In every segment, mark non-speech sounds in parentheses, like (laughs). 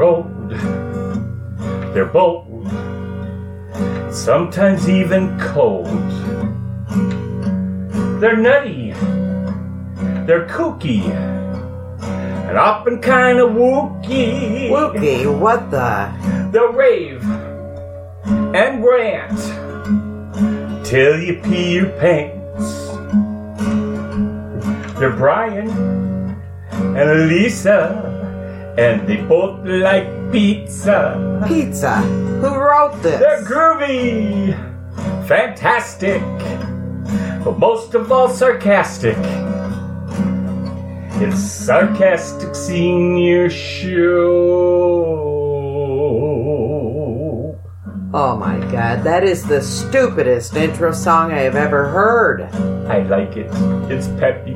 They're old. They're bold. Sometimes even cold. They're nutty. They're kooky. And often kind of wooky. Wookie, what the? They'll rave and rant till you pee your pants. They're Brian and Lisa, and they both like pizza. Pizza. Who wrote this? They're groovy, fantastic, but most of all sarcastic. It's Sarcastic Senior Show. Oh my god, that is the stupidest intro song I have ever heard. I like it. It's peppy.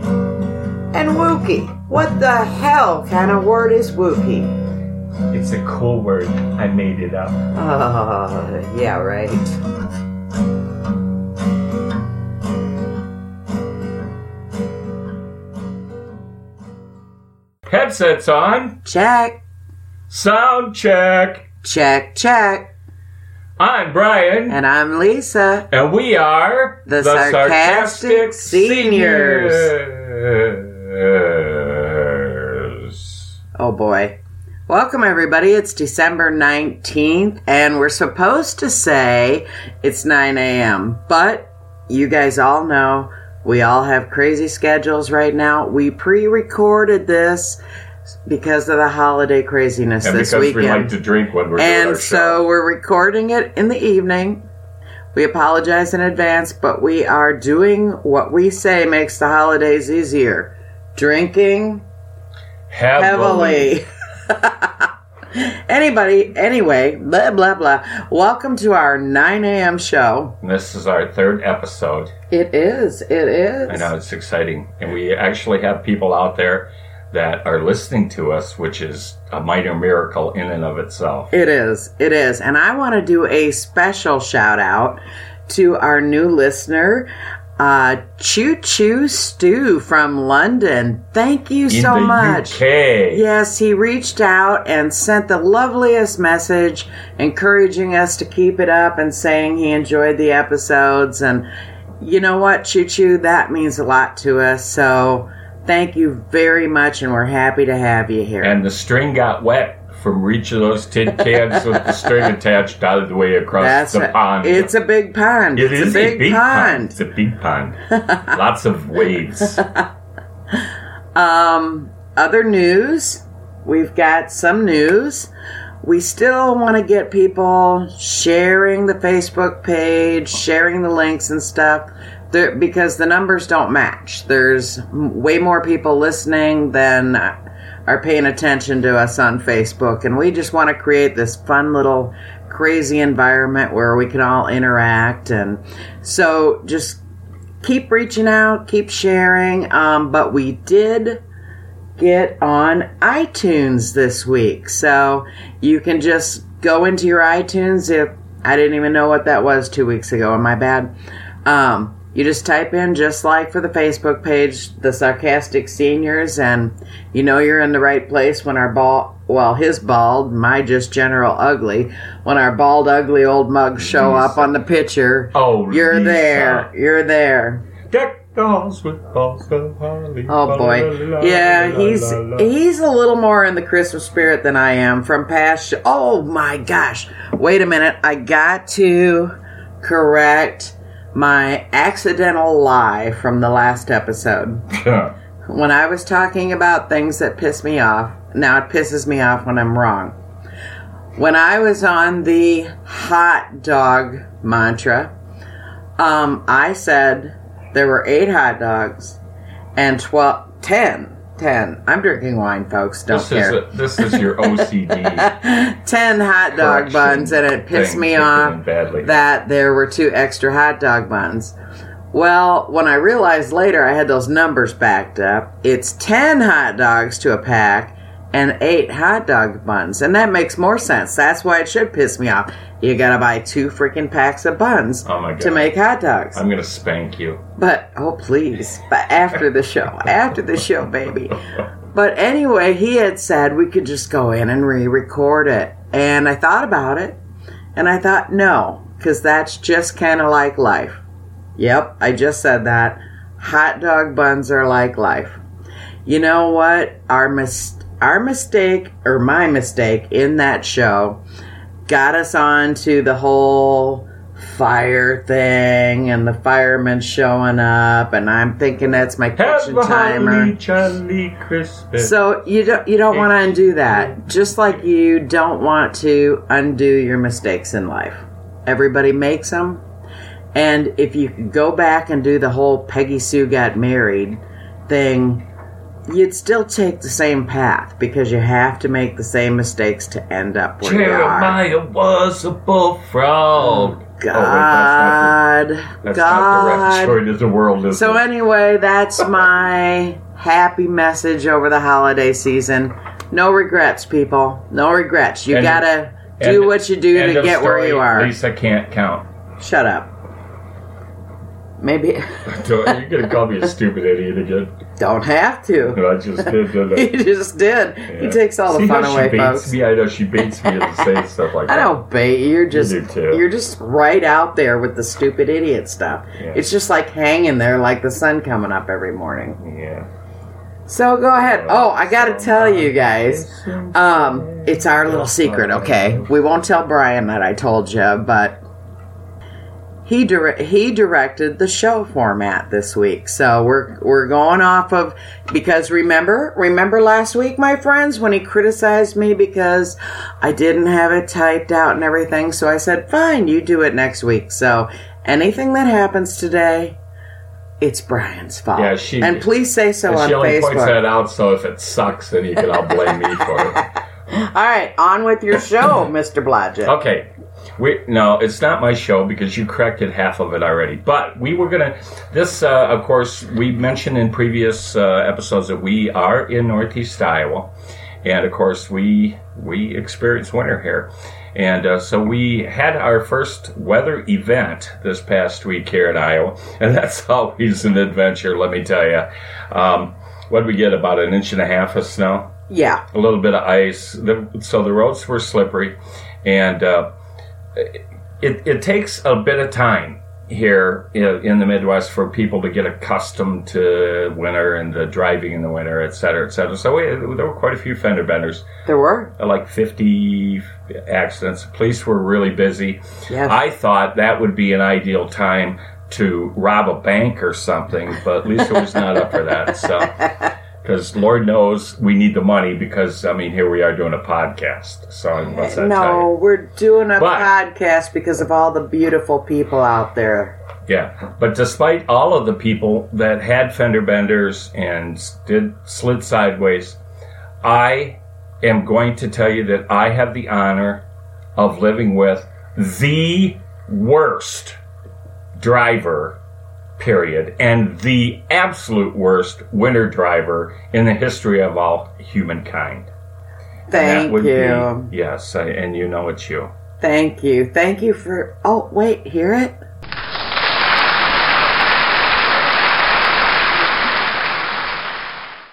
And Wookie. What the hell kind of word is Wookie? It's a cool word. I made it up. Oh, yeah, right. Headsets on. Check, Sound check. check, check. I'm Brian. And I'm Lisa. And we are The Sarcastic Seniors. Seniors. Oh boy. Welcome, everybody. It's December 19th, and we're supposed to say it's 9 a.m., but you guys all know we all have crazy schedules right now. We pre recorded this because of the holiday craziness And this because weekend. we like to drink when we're doing and so we're recording it in the evening. We apologize in advance, but we are doing what we say makes the holidays easier drinking heavily. (laughs) Anybody, anyway, blah, blah, blah. Welcome to our 9 a.m. show. This is our third episode. It is, it is. I know it's exciting. And we actually have people out there that are listening to us, which is a mighty miracle in and of itself. It is. It is. And I want to do a special shout out to our new listener, uh, Choo Choo Stew from London. Thank you in so the much. UK. Yes, he reached out and sent the loveliest message, encouraging us to keep it up and saying he enjoyed the episodes. And you know what, Choo Choo, that means a lot to us. So thank you very much, and we're happy to have you here. And the string got wet from reaching those tin cans with the string attached out of the way across That's the right. pond. It's a big pond. It it's is a big, pond. It's a big pond. (laughs) Lots of waves. (laughs) Um, other news. We've got some news. We still want to get people sharing the Facebook page, sharing the links and stuff, there, because the numbers don't match. There's way more people listening than are paying attention to us on Facebook, and we just want to create this fun little crazy environment where we can all interact. And so just keep reaching out, keep sharing. Um, but we did get on iTunes this week. So you can just go into your iTunes if I didn't even know what that was two weeks ago. Am I bad? Um, you just type in, just like for the Facebook page, the Sarcastic Seniors, and you know you're in the right place when our bald, well, his bald, my just general ugly, when our bald, ugly old mugs show up on the picture. Oh, You're Lisa. there. You're there. Deck with balls of holly. Oh boy, yeah, he's he's a little more in the Christmas spirit than I am from past. Oh my gosh! Wait a minute, I got to correct my accidental lie from the last episode when I was talking about things that piss me off. Now it pisses me off when I'm wrong. When I was on the hot dog mantra, um, I said there were eight hot dogs and 12, 10. 10. I'm drinking wine, folks. Don't This is, care. a, this is your OCD. (laughs) 10 hot dog buns, and it pissed me off that there were two extra hot dog buns. Well, when I realized later I had those numbers backed up, it's 10 hot dogs to a pack and 8 hot dog buns. And that makes more sense. That's why it should piss me off. You gotta buy two freaking packs of buns Oh to make hot dogs. I'm gonna spank you. But, oh please, but after the show, (laughs) after the show, baby. But anyway, he had said we could just go in and re record it. And I thought about it. And I thought, no, because that's just kind of like life. Yep, I just said that. Hot dog buns are like life. You know what? Our mis- our mistake or my mistake in that show got us on to the whole fire thing and the firemen showing up and I'm thinking that's my kitchen timer. holly jolly Christmas. So you don't you don't want to undo that. Just like you don't want to undo your mistakes in life. Everybody makes them. And if you go back and do the whole Peggy Sue got married thing, you'd still take the same path because you have to make the same mistakes to end up where you are. Jeremiah was a bullfrog. God, Oh, wait, that's not, that's not the right story to the world, is So it? anyway, that's my happy message over the holiday season. No regrets, people. No regrets. You And- gotta do And- what you do to get where you are. Lisa can't count. Shut up. Maybe (laughs) You're gonna call me a stupid idiot again. Don't have to. No, (laughs) I just did, didn't (laughs) He I? just did. He takes all the See fun how away, folks. me? I know she baits me into saying (laughs) stuff like I that. don't bait you. You're just too. you're just right out there with the stupid idiot stuff. Yeah. It's just like hanging there like the sun coming up every morning. Yeah. So go ahead. Oh, I gotta tell you guys. Um, it's our little secret, okay? We won't tell Brian that I told you, but he dire- he directed the show format this week. So we're we're going off of because remember remember last week, my friends, when he criticized me because I didn't have it typed out and everything. So I said, "Fine, you do it next week." So anything that happens today. It's Brian's fault. Yeah, she- and please say so on she only points that out so if it sucks, then you can all blame me for it. (laughs) All right, on with your show, (laughs) Mr. Blodgett. Okay. We, no, it's not my show because you corrected half of it already. But we were gonna. This, uh, of course, we mentioned in previous uh, episodes that we are in Northeast Iowa, and of course we we experience winter here, and uh, so we had our first weather event this past week here in Iowa, (laughs) and that's always an adventure. Let me tell you. Um, what did we get? About an inch and a half of snow Yeah, a little bit of ice. The, so the roads were slippery, and uh, it, it takes a bit of time here in, in the Midwest for people to get accustomed to winter and the driving in the winter, et cetera, et cetera. So we, there were quite a few fender benders, there were. Uh, like 50 accidents. Police were really busy. Yes. I thought that would be an ideal time to rob a bank or something, but Lisa was not up for that. So, (laughs) because Lord knows we need the money because I mean here we are doing a podcast. So what's that No, we're doing a But- podcast because of all the beautiful people out there. Yeah, but despite all of the people that had fender benders and did slid sideways, I am going to tell you that I have the honor of living with the worst driver, period, and the absolute worst winter driver in the history of all humankind. Thank you. Be, yes, I, and you know it's you. Thank you. Thank you for. Oh, wait, hear it?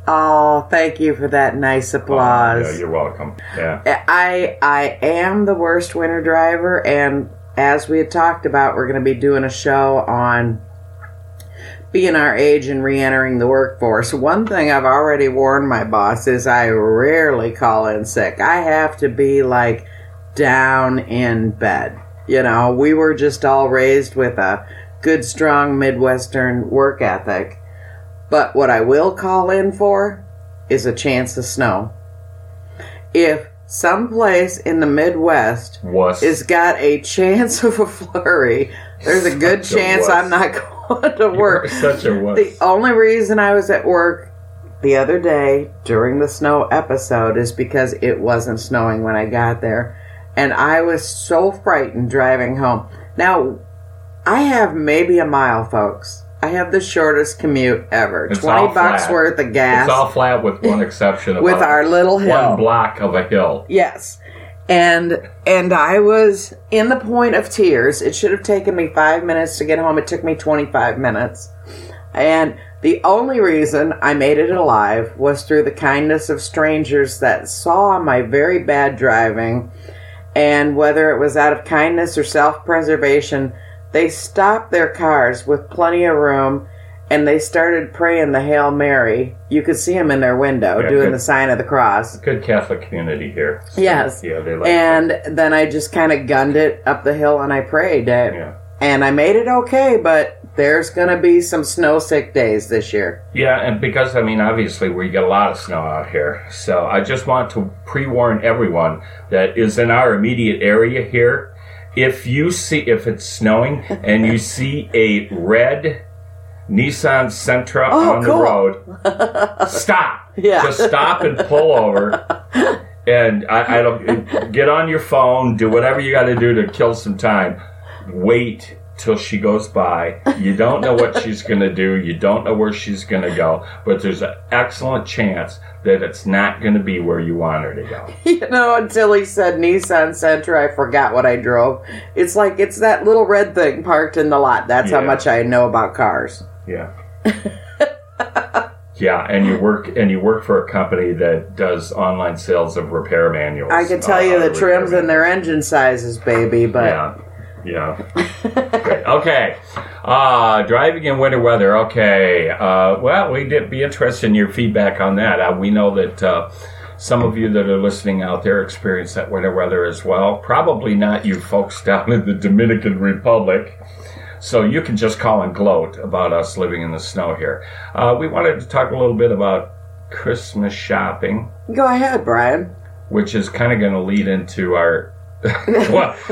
Oh, thank you for that nice applause. Oh, yeah, you're welcome. Yeah. I I am the worst winter driver, and as we had talked about, we're going to be doing a show on being our age and re-entering the workforce. One thing I've already warned my boss is I rarely call in sick. I have to be like down in bed. You know, we were just all raised with a good, strong Midwestern work ethic. But what I will call in for is a chance of snow. If someplace in the Midwest Was is got a chance (laughs) of a flurry, there's a good chance. I'm not going (laughs) to work. Such a wuss. The only reason I was at work the other day during the snow episode is because it wasn't snowing when I got there. And I was so frightened driving home. Now, I have maybe a mile, folks. I have the shortest commute ever. It's 20 bucks worth of gas It's all flat with one (laughs) exception. with our little hill. one block of a hill. Yes. And and I was in the point of tears. It should have taken me 5 minutes to get home. It took me 25 minutes. And The only reason I made it alive was through the kindness of strangers that saw my very bad driving, and whether it was out of kindness or self preservation, they stopped their cars with plenty of room and they started praying the Hail Mary. You could see them in their window Yeah, doing good. the sign of the cross. Good Catholic community here. So, Yes. Yeah, they like And then I just kind of gunned it up the hill and I prayed. I- Yeah. And I made it okay, but there's going to be some snow sick days this year. Yeah, and because I mean, obviously, we get a lot of snow out here, so I just want to pre-warn everyone that is in our immediate area here. If you see if it's snowing and you see a red Nissan Sentra Oh, on cool. the road, (laughs) stop. Yeah. Just stop and pull over. And I, I don't get on your phone, do whatever you got to do to kill some time. Wait till she goes by. You don't know what she's going to do. You don't know where she's going to go. But there's an excellent chance that it's not going to be where you want her to go. (laughs) You know, until he said Nissan Sentra, I forgot what I drove. It's like it's that little red thing parked in the lot. That's how much I know about cars. Yeah. (laughs) yeah, and you work and you work for a company that does online sales of repair manuals. I can tell Uh, you the trims and their engine sizes, baby, but Yeah. Yeah. Great. Okay. Uh, driving in winter weather. Okay. Uh, well, we'd be interested in your feedback on that. Uh, we know that uh, some of you that are listening out there experience that winter weather as well. Probably not you folks down in the Dominican Republic. So you can just call and gloat about us living in the snow here. Uh, we wanted to talk a little bit about Christmas shopping go ahead, Brian. which is kind of going to lead into our. (laughs) why (laughs)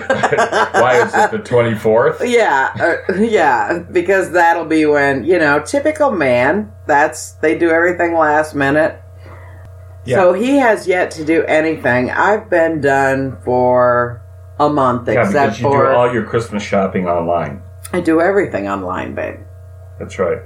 why is it the 24th? Yeah, uh, yeah, because that'll be when you know typical man. That's they do everything last minute. So he has yet to do anything. I've been done for a month, Yeah, except because you do for all your Christmas shopping online. I do everything online, babe. That's right.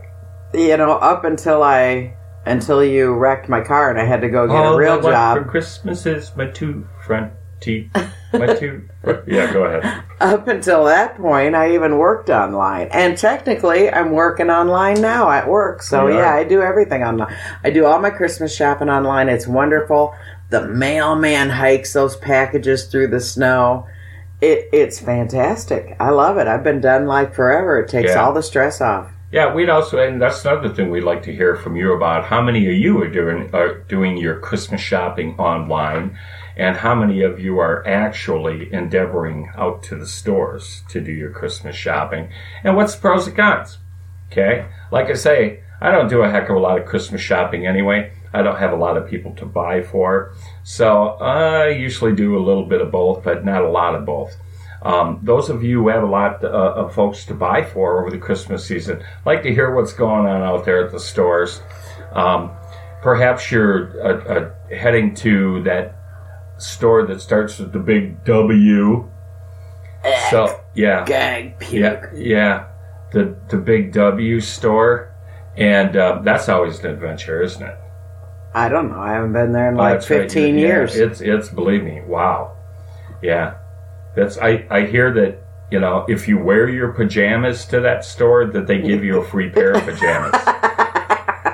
You know, up until I until you wrecked my car and I had to go get all a oh, real I want job. for Christmas is my two front teeth. My two. front- yeah, go ahead. (laughs) Up until that point, I even worked online. And technically, I'm working online now at work. So, are. yeah, I do everything online. I do all my Christmas shopping online. It's wonderful. The mailman hikes those packages through the snow. It, it's fantastic. I love it. I've been done like forever. It takes Yeah. all the stress off. Yeah, we'd also, and that's another thing we'd like to hear from you about. How many of you are doing are doing your Christmas shopping online, and how many of you are actually endeavoring out to the stores to do your Christmas shopping, and what's the pros and cons? Okay, like I say, I don't do a heck of a lot of Christmas shopping anyway. I don't have a lot of people to buy for, so I usually do a little bit of both, but not a lot of both. Um, those of you who have a lot uh, of folks to buy for over the Christmas season, like to hear what's going on out there at the stores. Um, perhaps you're uh, uh, heading to that store that starts with the big W. So yeah, Gag, puke. yeah, yeah, the the big W store, and uh, that's always an adventure, isn't it? I don't know. I haven't been there in Oh, like that's right. 15 Yeah, years. It's it's believe me, wow. Yeah. That's I, I hear that, you know, if you wear your pajamas to that store that they give you a free pair of pajamas. (laughs)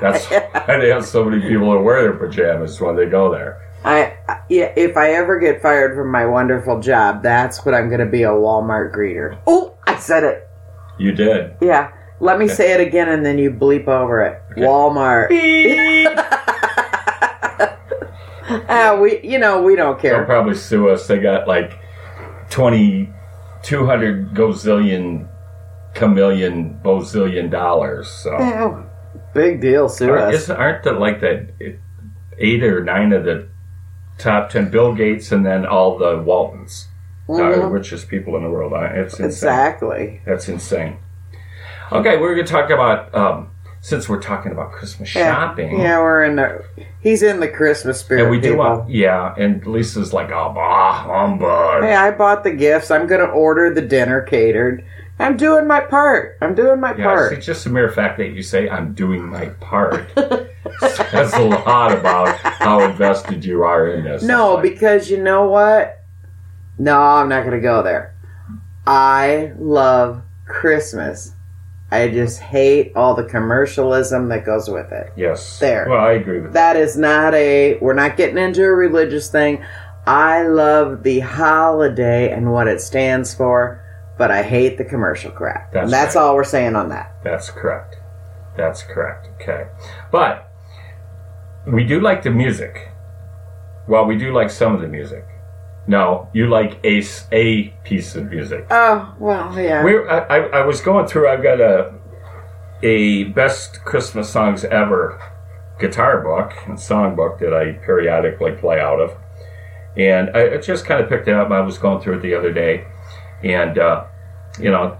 That's why they have so many people that wear their pajamas when they go there. I I- yeah, if I ever get fired from my wonderful job, that's what I'm going to be a Walmart greeter. Oh, I said it. You did. Yeah. Let me say it again and then you bleep over it. Walmart. (laughs) (laughs) Ah, we you know, we don't care. They'll probably sue us. They got like 20, 200 gazillion, chameleon, bozillion dollars. So Yeah, big deal, sue Aren't, us. aren't the like the eight or nine of the top ten Bill Gates and then all the Waltons are the richest people in the world? Uh, It's insane. Exactly. That's insane. Okay, we're going to talk about um, since we're talking about Christmas Yeah. shopping. Yeah, we're in the he's in the Christmas spirit. And we do uh, people. want, yeah, and Lisa's like, oh, bah, humbug. Hey, I bought the gifts. I'm going to order the dinner catered. I'm doing my part. I'm doing my Yeah, part. It's just the mere fact that you say I'm doing my part (laughs) says a lot about how invested you are in this. No, like, because you know what? No, I'm not going to go there. I love Christmas. I just hate all the commercialism that goes with it. Yes. There. Well, I agree with that. That is not a, we're not getting into a religious thing. I love the holiday and what it stands for, but I hate the commercial crap. That's and that's right. all we're saying on that. That's correct. That's correct. Okay. But we do like the music. Well, we do like some of the music. No, you like a, a piece of music. Oh, well, yeah. We're, I, I, I was going through, I've got a, a best Christmas songs ever guitar book and songbook that I periodically play out of. And I, I just kind of picked it up. I was going through it the other day. And, uh, you know,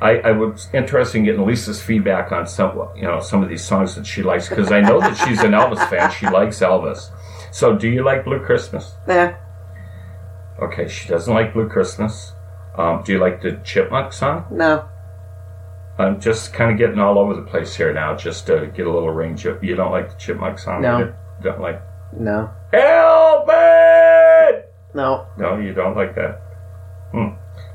I, I was interested in getting Lisa's feedback on some, you know, some of these songs that she likes because I know that she's an Elvis fan. She likes Elvis. So, do you like Blue Christmas? yeah. Okay, she doesn't like Blue Christmas. Um, do you like the Chipmunk song? No. I'm just kind of getting all over the place here now, just to get a little range of. You don't like the Chipmunk song? No. You don't like No. Elvis? No. No, you don't like that. Hmm.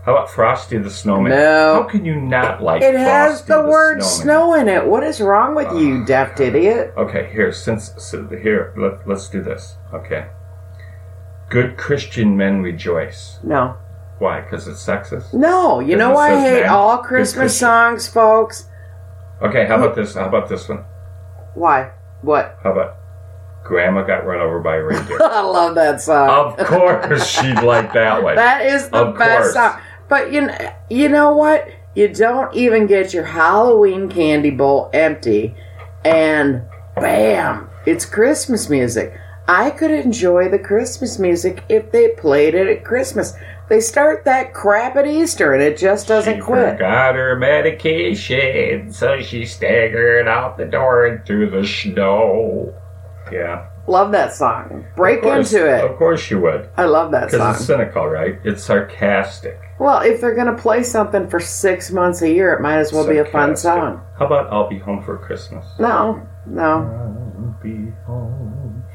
How about Frosty the Snowman? No. How can you not like? It It has Frosty the word Snowman? snow in it. What is wrong with you, deaf idiot? Okay, here, since so here, let, let's do this. Okay. Good Christian men rejoice. No. Why? Because it's sexist. No. You know why I hate all Christmas songs, folks? Okay, how about this? How about this one? Why? What? How about Grandma got run over by a reindeer? (laughs) I love that song. of course, she'd like that one. That is the Of best course. song. But you know, you know what? You don't even get your Halloween candy bowl empty, and bam, it's Christmas music. I could enjoy the Christmas music if they played it at Christmas. They start that crap at Easter, and it just doesn't she quit. Got her medication, so she staggered out the door into the snow. Yeah. Love that song. Break course- into it. Of course you would. I love that Because song. it's cynical, right? It's sarcastic. Well, if they're going to play something for six months a year, it might as well be a fun song. How about I'll be home for Christmas? No, no. I'll be home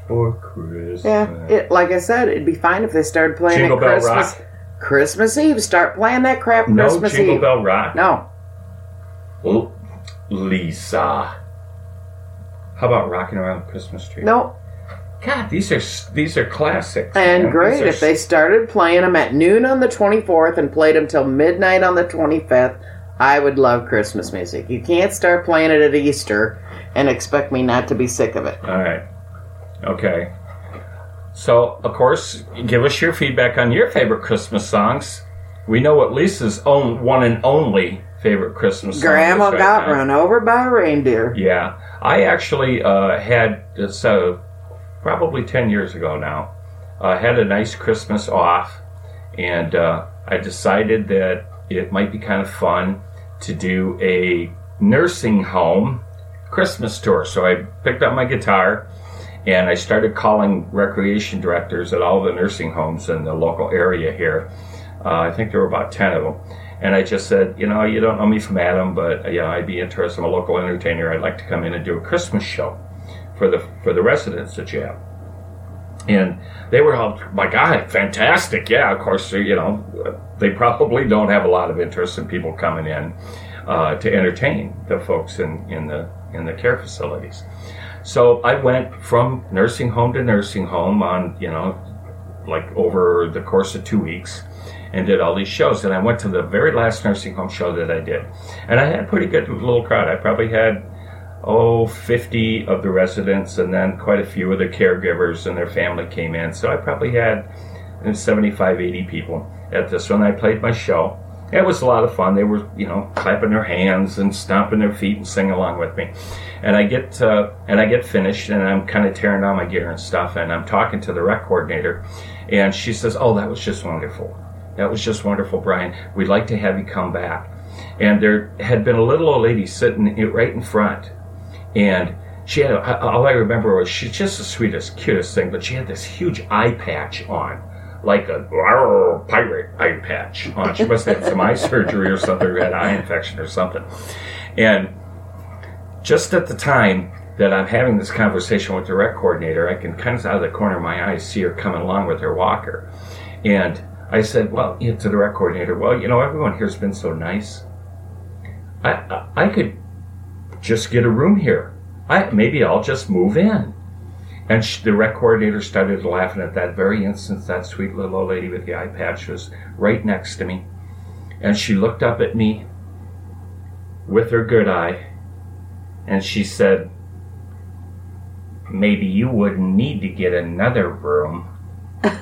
for Christmas. Yeah, it like I said, it'd be fine if they started playing Jingle at Bell Christmas. Rock. Christmas Eve, start playing that crap No Christmas Jingle Eve. Bell Rock. No, L- Lisa. How about rocking around the Christmas tree? no, God, these are these are classics. and man. great These are if they started playing them at noon on the twenty fourth and played them till midnight on the twenty fifth. I would love Christmas music. You can't start playing it at Easter and expect me not to be sick of it. All right. Okay. So, of course, give us your feedback on your favorite Christmas songs. We know what Lisa's own one and only favorite Christmas song Grandma is right got now. run over by a reindeer. Yeah, I actually uh, had so probably ten years ago now. uh, had a nice Christmas off, and uh, I decided that it might be kind of fun to do a nursing home Christmas tour. So I picked up my guitar and I started calling recreation directors at all the nursing homes in the local area here. Uh, I think there were about 10 of them. And I just said, you know, you don't know me from Adam, but you know, I'd be interested. I'm a local entertainer. I'd like to come in and do a Christmas show for the for the residents that you have. And they were all, my God, fantastic. Yeah, of course, you know, they probably don't have a lot of interest in people coming in uh, to entertain the folks in, in the in the care facilities. So I went from nursing home to nursing home on, you know, like over the course of two weeks and did all these shows. And I went to the very last nursing home show that I did. And I had a pretty good little crowd. I probably had, oh, 50 of the residents and then quite a few of the caregivers and their family came in. So I probably had uh, 75, 80 people at this one. I played my show. It was a lot of fun. They were, you know, clapping their hands and stomping their feet and singing along with me. And I get uh, and I get finished, and I'm kind of tearing down my gear and stuff. And I'm talking to the rec coordinator, and she says, "Oh, that was just wonderful. That was just wonderful, Brian. We'd like to have you come back." And there had been a little old lady sitting right in front, and she had a, all I remember was she's just the sweetest, cutest thing, but she had this huge eye patch on like a pirate eye patch on. She must have had some eye (laughs) surgery or something, or had eye infection or something. And just at the time that I'm having this conversation with the rec coordinator, I can kind of out of the corner of my eye see her coming along with her walker. And I said, well, you know, to the rec coordinator, well, you know, everyone here's been so nice. I, I, I could just get a room here. I maybe I'll just move in. And she, the rec coordinator started laughing at that very instant. That sweet little old lady with the eye patch was right next to me, and she looked up at me with her good eye, and she said, "Maybe you wouldn't need to get another room." (laughs) and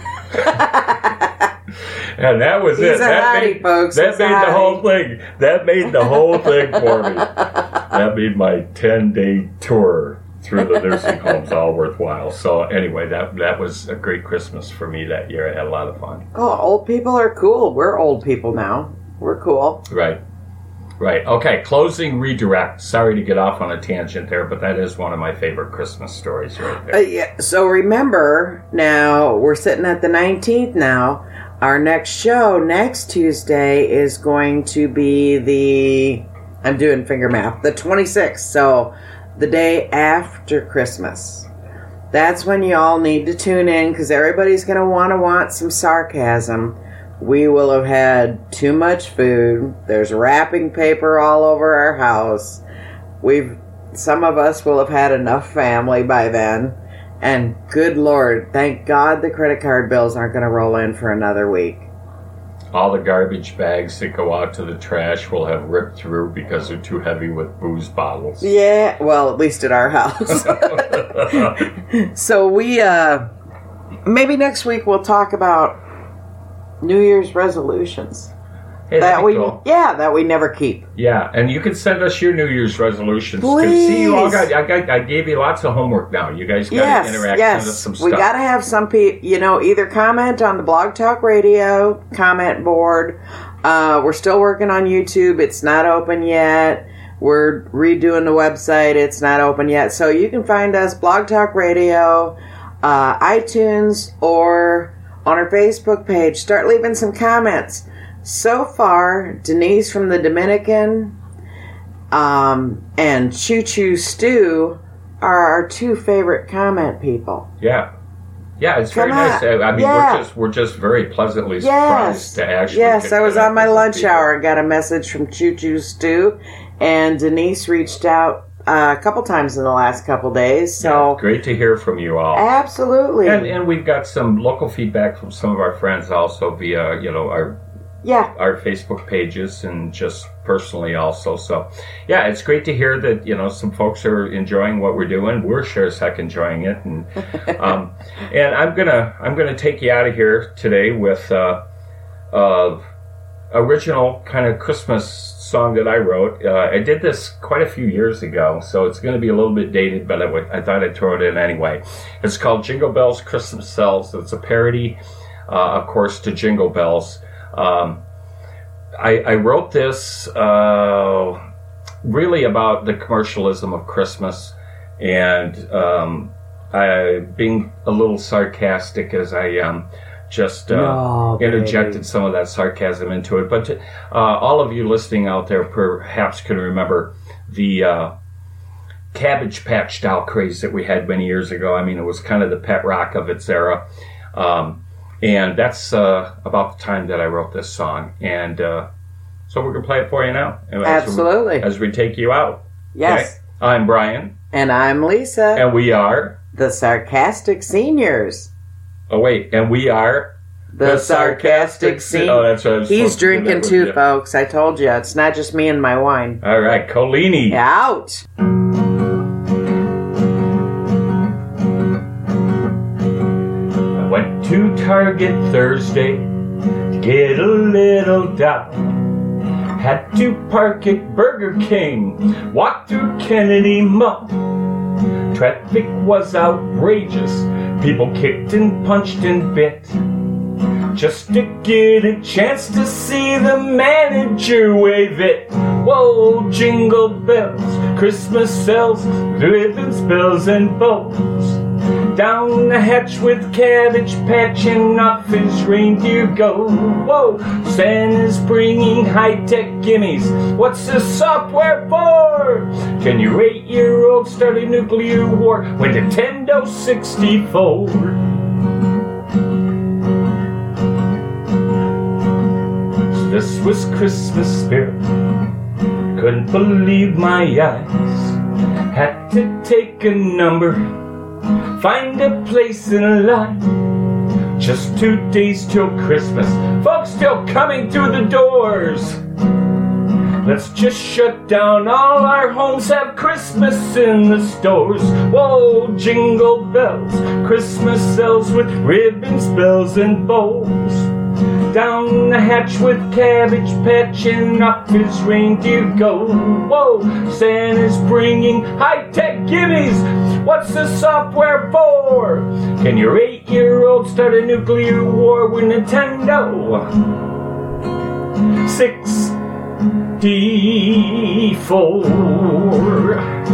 that was He's it. that hottie, made, folks. that He's made the whole thing. That made the whole thing for me. (laughs) That made my ten day tour through the nursing homes all worthwhile. So anyway, that that was a great Christmas for me that year. I had a lot of fun. Oh, old people are cool. We're old people now. We're cool. Right. Right. Okay. Closing redirect. Sorry to get off on a tangent there, but that is one of my favorite Christmas stories right Uh, yeah, so remember, now we're sitting at the 19th now. Our next show next Tuesday is going to be the, I'm doing finger math, the 26th. So the day after Christmas. That's when you all need to tune in because everybody's going to want to want some sarcasm. We will have had too much food. There's wrapping paper all over our house. We've some of us will have had enough family by then. And good lord, thank God the credit card bills aren't going to roll in for another week. All the garbage bags that go out to the trash will have ripped through because they're too heavy with booze bottles. Yeah, well, at least at our house. (laughs) so we uh maybe next week we'll talk about New Year's resolutions. Hey, that we cool. yeah, that we never keep. Yeah, and you can send us your New Year's resolutions. 'cause See, you all Please. got, I, got, I gave you lots of homework now. You guys got Yes, to interact send us yes. some We got to have some people, you know, either comment on the Blog Talk Radio comment board. Uh, we're still working on YouTube. It's not open yet. We're redoing the website. It's not open yet. So you can find us Blog Talk Radio, uh, iTunes, or on our Facebook page. Start leaving some comments. So far, Denise from the Dominican um, and Choo Choo Stew are our two favorite comment people. yeah. Yeah, it's very Come nice. I mean, Yeah. we're just we're just very pleasantly Yes. surprised to actually. Yes, I was on my lunch people. hour and got a message from Choo Choo Stew, and Denise reached out uh, a couple times in the last couple days. So Great to hear from you all. absolutely, And, and we've got some local feedback from some of our friends also via you know our yeah, our Facebook pages and just personally also. So, yeah, it's great to hear that you know some folks are enjoying what we're doing. We're sure as heck enjoying it, and (laughs) um, and I'm gonna I'm gonna take you out of here today with uh, uh, original kind of Christmas song that I wrote. Uh, I did this quite a few years ago, so it's going to be a little bit dated, but I, w- I thought I'd throw it in anyway. It's called Jingle Bells Christmas Sells. It's a parody, uh, of course, to Jingle Bells. Um, I, I wrote this uh, really about the commercialism of Christmas and um, I, being a little sarcastic as I um, just uh, No, interjected some of that sarcasm into it. But uh, all of you listening out there perhaps can remember the uh, Cabbage Patch doll craze that we had many years ago. I mean, it was kind of the pet rock of its era. Um, and that's uh, about the time that I wrote this song. And uh, so we're going to play it for you now. As we- Absolutely. As we take you out. yes. Okay? I'm Brian, And I'm Lisa, and we are. the sarcastic seniors. Oh, wait, and we are. The, sarcastic Se- seniors. Oh, that's what I was He's supposed to drinking too, folks. I told you, it's not just me and my wine. All right, Colini. Out. To Target Thursday to get a little dough. Had to park at Burger King, walk through Kennedy Mall. Traffic was outrageous. People kicked and punched and bit. Just to get a chance to see the manager wave it. Whoa, jingle bells, Christmas sells, ribbons, bells, and bows. Down the hatch with Cabbage Patch and off his reindeer go. Whoa, Santa's bringing high-tech gimmies. What's the software for? Can your eight-year-old start a nuclear war with Nintendo 64? So this was Christmas spirit. Couldn't believe my eyes. Had to take a number, find a place in line. Just two days till Christmas, folks still coming through the doors. Let's just shut down all our homes, have Christmas in the stores. Whoa, jingle bells, Christmas sells with ribbons, bells, and bows. Down the hatch with Cabbage Patch and up his reindeer go. Whoa, Santa's bringing high-tech gimmies. What's the software for? Can your eight-year-old start a nuclear war with Nintendo? Six D4.